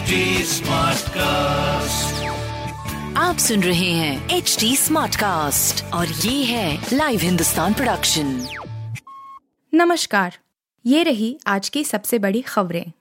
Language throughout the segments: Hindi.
HD Smartcast. आप सुन रहे हैं एच डी स्मार्ट कास्ट और ये है लाइव हिंदुस्तान प्रोडक्शन नमस्कार ये रही आज की सबसे बड़ी खबरें।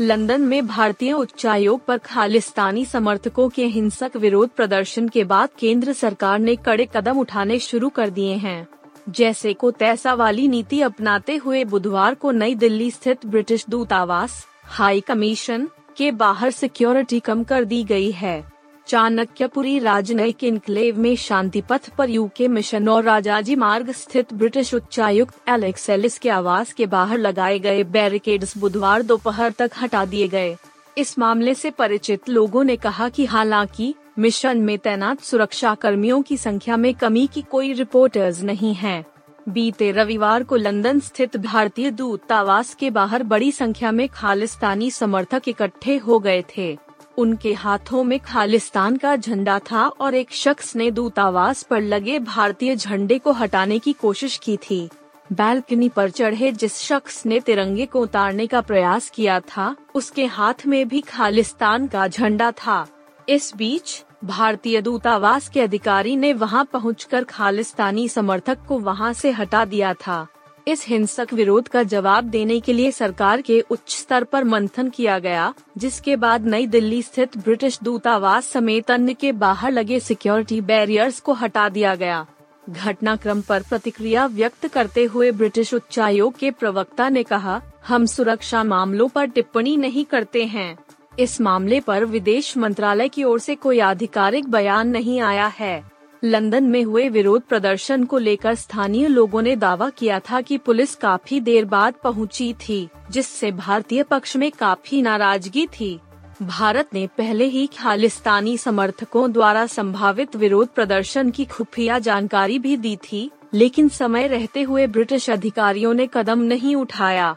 लंदन में भारतीय उच्चायोग पर खालिस्तानी समर्थकों के हिंसक विरोध प्रदर्शन के बाद केंद्र सरकार ने कड़े कदम उठाने शुरू कर दिए हैं। जैसे को तैसा वाली नीति अपनाते हुए बुधवार को नई दिल्ली स्थित ब्रिटिश दूतावास, हाई कमीशन, के बाहर सिक्योरिटी कम कर दी गई है। चाणक्यपुरी राजनयिक इनक्लेव में शांति पथ पर यूके मिशन और राजाजी मार्ग स्थित ब्रिटिश उच्चायुक्त एलेक्स एलिस के आवास के बाहर लगाए गए बैरिकेड्स बुधवार दोपहर तक हटा दिए गए। इस मामले से परिचित लोगों ने कहा कि हालाँकि मिशन में तैनात सुरक्षा कर्मियों की संख्या में कमी की कोई रिपोर्टर्स नहीं है। बीते रविवार को लंदन स्थित भारतीय दूतावास के बाहर बड़ी संख्या में खालिस्तानी समर्थक इकट्ठे हो गए थे। उनके हाथों में खालिस्तान का झंडा था और एक शख्स ने दूतावास पर लगे भारतीय झंडे को हटाने की कोशिश की थी। बैल्कनी पर चढ़े जिस शख्स ने तिरंगे को उतारने का प्रयास किया था, उसके हाथ में भी खालिस्तान का झंडा था। इस बीच, भारतीय दूतावास के अधिकारी ने वहाँ पहुंचकर खालिस्तानी समर्थक को वहाँ से हटा दिया था। इस हिंसक विरोध का जवाब देने के लिए सरकार के उच्च स्तर पर मंथन किया गया, जिसके बाद नई दिल्ली स्थित ब्रिटिश दूतावास समेत अन्य के बाहर लगे सिक्योरिटी बैरियर्स को हटा दिया गया। घटनाक्रम पर प्रतिक्रिया व्यक्त करते हुए ब्रिटिश उच्चायोग के प्रवक्ता ने कहा, हम सुरक्षा मामलों पर टिप्पणी नहीं करते हैं। इस मामले पर विदेश मंत्रालय की ओर से कोई आधिकारिक बयान नहीं आया है। लंदन में हुए विरोध प्रदर्शन को लेकर स्थानीय लोगों ने दावा किया था कि पुलिस काफ़ी देर बाद पहुँची थी, जिससे भारतीय पक्ष में काफ़ी नाराज़गी थी। भारत ने पहले ही खालिस्तानी समर्थकों द्वारा संभावित विरोध प्रदर्शन की खुफिया जानकारी भी दी थी, लेकिन समय रहते हुए ब्रिटिश अधिकारियों ने कदम नहीं उठाया।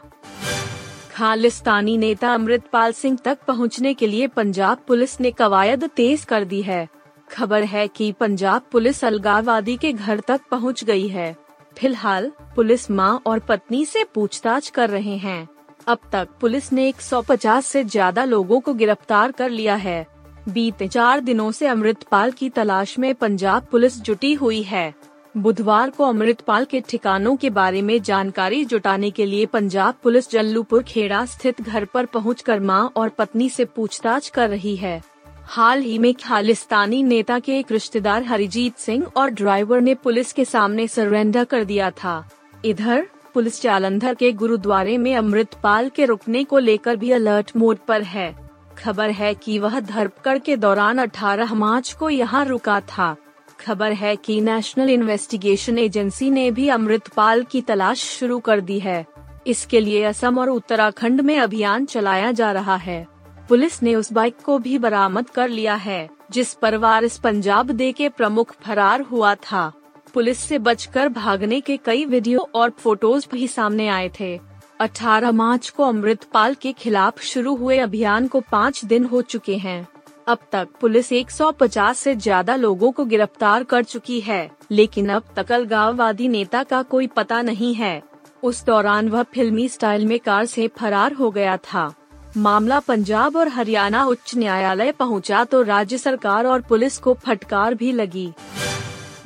खालिस्तानी नेता अमृतपाल सिंह तक पहुँचने के लिए पंजाब पुलिस ने कवायद तेज कर दी है। खबर है कि पंजाब पुलिस अलगाववादी के घर तक पहुँच गई है। फ़िलहाल, पुलिस माँ और पत्नी से पूछताछ कर रहे हैं। अब तक पुलिस ने 150 से ज़्यादा लोगों को गिरफ़्तार कर लिया है। बीते चार दिनों से अमृतपाल की तलाश में पंजाब पुलिस जुटी हुई है। बुधवार को अमृतपाल के ठिकानों के बारे में जानकारी जुटाने के लिए पंजाब पुलिस जल्लूपुर खेड़ा स्थित घर पर पहुंचकर माँ और पत्नी से पूछताछ कर रही है। हाल ही में खालिस्तानी नेता के एक रिश्तेदार हरिजीत सिंह और ड्राइवर ने पुलिस के सामने सरेंडर कर दिया था। इधर, पुलिस जालंधर के गुरुद्वारे में अमृतपाल के रुकने को लेकर भी अलर्ट मोड पर है। खबर है कि वह धरपकड़ के दौरान 18 मार्च को यहाँ रुका था। खबर है कि नेशनल इन्वेस्टिगेशन एजेंसी ने भी अमृतपाल की तलाश शुरू कर दी है। इसके लिए असम और उत्तराखंड में अभियान चलाया जा रहा है। पुलिस ने उस बाइक को भी बरामद कर लिया है, जिस पर वारिस पंजाब दे के प्रमुख फरार हुआ था। पुलिस से बचकर भागने के कई वीडियो और फ़ोटोज़ भी सामने आए थे। 18 मार्च को अमृतपाल के खिलाफ शुरू हुए अभियान को पाँच दिन हो चुके हैं। अब तक पुलिस 150 से ज़्यादा लोगों को गिरफ़्तार कर चुकी है, लेकिन अब तक अलगाववादी नेता का कोई पता नहीं है। उस दौरान वह फिल्मी स्टाइल में कार से फरार हो गया था। मामला पंजाब और हरियाणा उच्च न्यायालय पहुँचा तो राज्य सरकार और पुलिस को फटकार भी लगी।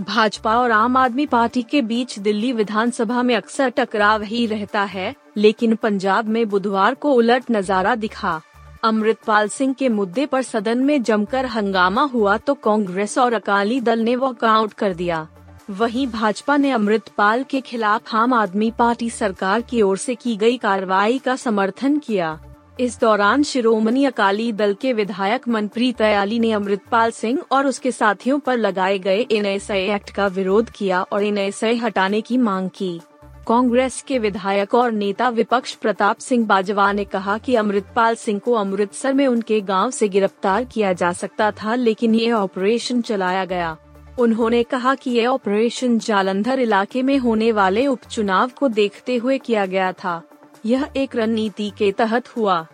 भाजपा और आम आदमी पार्टी के बीच दिल्ली विधानसभा में अक्सर टकराव ही रहता है, लेकिन पंजाब में बुधवार को उलट नज़ारा दिखा। अमृतपाल सिंह के मुद्दे पर सदन में जमकर हंगामा हुआ तो कांग्रेस और अकाली दल ने वॉकआउट कर दिया। वहीं भाजपा ने अमृतपाल के खिलाफ आम आदमी पार्टी सरकार की ओर से की गई कार्रवाई का समर्थन किया। इस दौरान शिरोमणि अकाली दल के विधायक मनप्रीत अयाली ने अमृतपाल सिंह और उसके साथियों पर लगाए गए एन एक्ट का विरोध किया और एन हटाने की मांग की। कांग्रेस के विधायक और नेता विपक्ष प्रताप सिंह बाजवा ने कहा कि अमृतपाल सिंह को अमृतसर में उनके गाँव से गिरफ़्तार किया जा सकता था, लेकिन ये ऑपरेशन चलाया गया। उन्होंने कहा कि ये ऑपरेशन जालंधर इलाके में होने वाले उपचुनाव को देखते हुए किया गया था। यह एक रणनीति के तहत हुआ।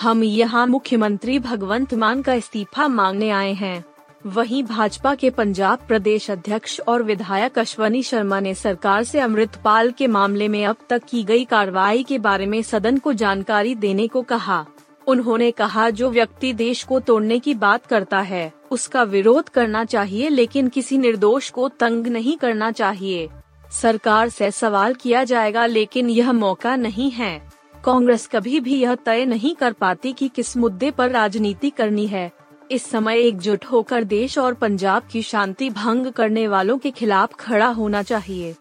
हम यहाँ मुख्यमंत्री भगवंत मान का इस्तीफा मांगने आए हैं। वहीं भाजपा के पंजाब प्रदेश अध्यक्ष और विधायक अश्वनी शर्मा ने सरकार से अमृतपाल के मामले में अब तक की गई कार्रवाई के बारे में सदन को जानकारी देने को कहा। उन्होंने कहा, जो व्यक्ति देश को तोड़ने की बात करता है, उसका विरोध करना चाहिए, लेकिन किसी निर्दोष को तंग नहीं करना चाहिए। सरकार से सवाल किया जाएगा, लेकिन यह मौका नहीं है। कांग्रेस कभी भी यह तय नहीं कर पाती कि किस मुद्दे पर राजनीति करनी है। इस समय एकजुट होकर देश और पंजाब की शांति भंग करने वालों के खिलाफ खड़ा होना चाहिए।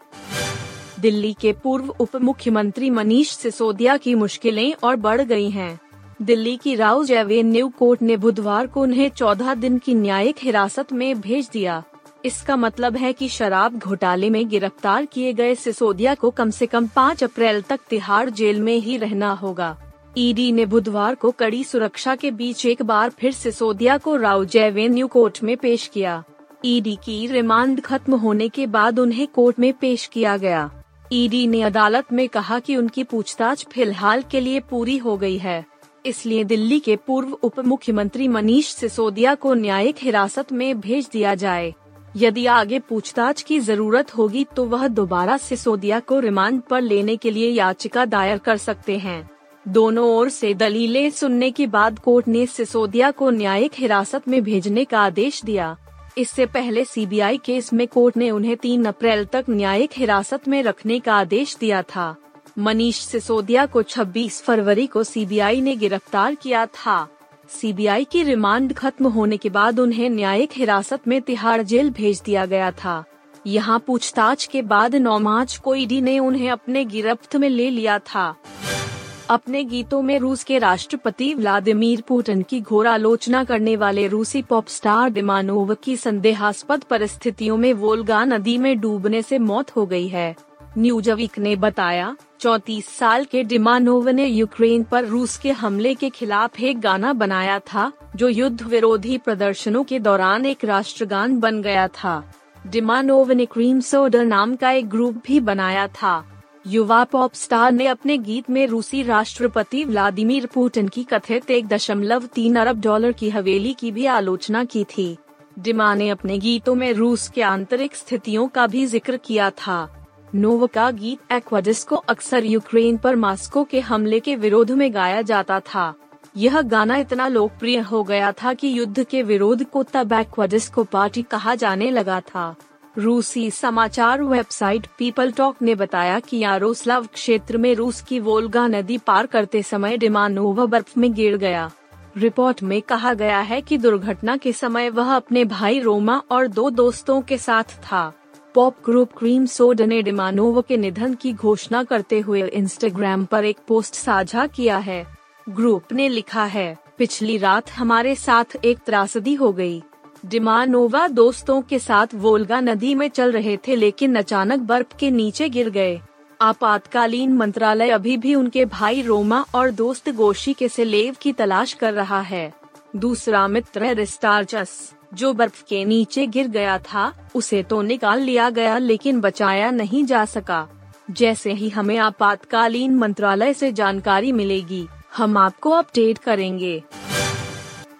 दिल्ली के पूर्व उप मुख्यमंत्री मनीष सिसोदिया की मुश्किलें और बढ़ गई हैं। दिल्ली की राउज एवेन्यू कोर्ट ने बुधवार को उन्हें 14 दिन की न्यायिक हिरासत में भेज दिया। इसका मतलब है कि शराब घोटाले में गिरफ़्तार किए गए सिसोदिया को कम से कम 5 अप्रैल तक तिहाड़ जेल में ही रहना होगा। ईडी ने बुधवार को कड़ी सुरक्षा के बीच एक बार फिर सिसोदिया को राउज एवेन्यू कोर्ट में पेश किया। ईडी की रिमांड खत्म होने के बाद उन्हें कोर्ट में पेश किया गया। ईडी ने अदालत में कहा कि उनकी पूछताछ फ़िलहाल के लिए पूरी हो गई है। इसलिए दिल्ली के पूर्व उप मुख्यमंत्री मनीष सिसोदिया को न्यायिक हिरासत में भेज दिया जाए। यदि आगे पूछताछ की ज़रूरत होगी तो वह दोबारा सिसोदिया को रिमांड पर लेने के लिए याचिका दायर कर सकते हैं। दोनों ओर से दलीलें सुनने के बाद कोर्ट ने सिसोदिया को न्यायिक हिरासत में भेजने का आदेश दिया। इससे पहले सीबीआई केस में कोर्ट ने उन्हें 3 अप्रैल तक न्यायिक हिरासत में रखने का आदेश दिया था। मनीष सिसोदिया को 26 फरवरी को सीबीआई ने गिरफ़्तार किया था। सीबीआई की रिमांड खत्म होने के बाद उन्हें न्यायिक हिरासत में तिहाड़ जेल भेज दिया गया था। यहाँ पूछताछ के बाद 9 मार्च को ईडी ने उन्हें अपने गिरफ्त में ले लिया था। अपने गीतों में रूस के राष्ट्रपति व्लादिमीर पुतिन की घोर आलोचना करने वाले रूसी पॉप स्टार डिमानोव की संदेहास्पद परिस्थितियों में वोल्गा नदी में डूबने से मौत हो गई है। न्यूजविक ने बताया, चौतीस साल के डिमानोव ने यूक्रेन पर रूस के हमले के खिलाफ एक गाना बनाया था, जो युद्ध विरोधी प्रदर्शनों के दौरान एक राष्ट्रगान बन गया था। डिमानोव ने क्रीम सोडर नाम का एक ग्रुप भी बनाया था। युवा पॉप स्टार ने अपने गीत में रूसी राष्ट्रपति व्लादिमीर पुतिन की कथित एक दशमलव तीन अरब डॉलर की हवेली की भी आलोचना की थी। डिमा ने अपने गीतों में रूस के आंतरिक स्थितियों का भी ज़िक्र किया था। नोव का गीत एक्वाडिस को अक्सर यूक्रेन पर मास्को के हमले के विरोध में गाया जाता था। यह गाना इतना लोकप्रिय हो गया था कि युद्ध के विरोध को तब एक्वाडिस को पार्टी कहा जाने लगा था। रूसी समाचार वेबसाइट पीपल टॉक ने बताया कि यारोस्लाव क्षेत्र में रूस की वोल्गा नदी पार करते समय डिमानोवा बर्फ़ में गिर गया। रिपोर्ट में कहा गया है कि दुर्घटना के समय वह अपने भाई रोमा और दो दोस्तों के साथ था। पॉप ग्रुप क्रीम सोड ने डिमानोव के निधन की घोषणा करते हुए इंस्टाग्राम पर एक पोस्ट साझा किया है। ग्रुप ने लिखा है, पिछली रात हमारे साथ एक त्रासदी हो गई। डिमानोवा दोस्तों के साथ वोल्गा नदी में चल रहे थे, लेकिन अचानक बर्फ़ के नीचे गिर गए। आपातकालीन मंत्रालय अभी भी उनके भाई रोमा और दोस्त गोशी के सेलेव की तलाश कर रहा है। दूसरा मित्र रिस्टार्चस, जो बर्फ़ के नीचे गिर गया था, उसे तो निकाल लिया गया, लेकिन बचाया नहीं जा सका। जैसे ही हमें आपातकालीन मंत्रालय से जानकारी मिलेगी, हम आपको अपडेट करेंगे।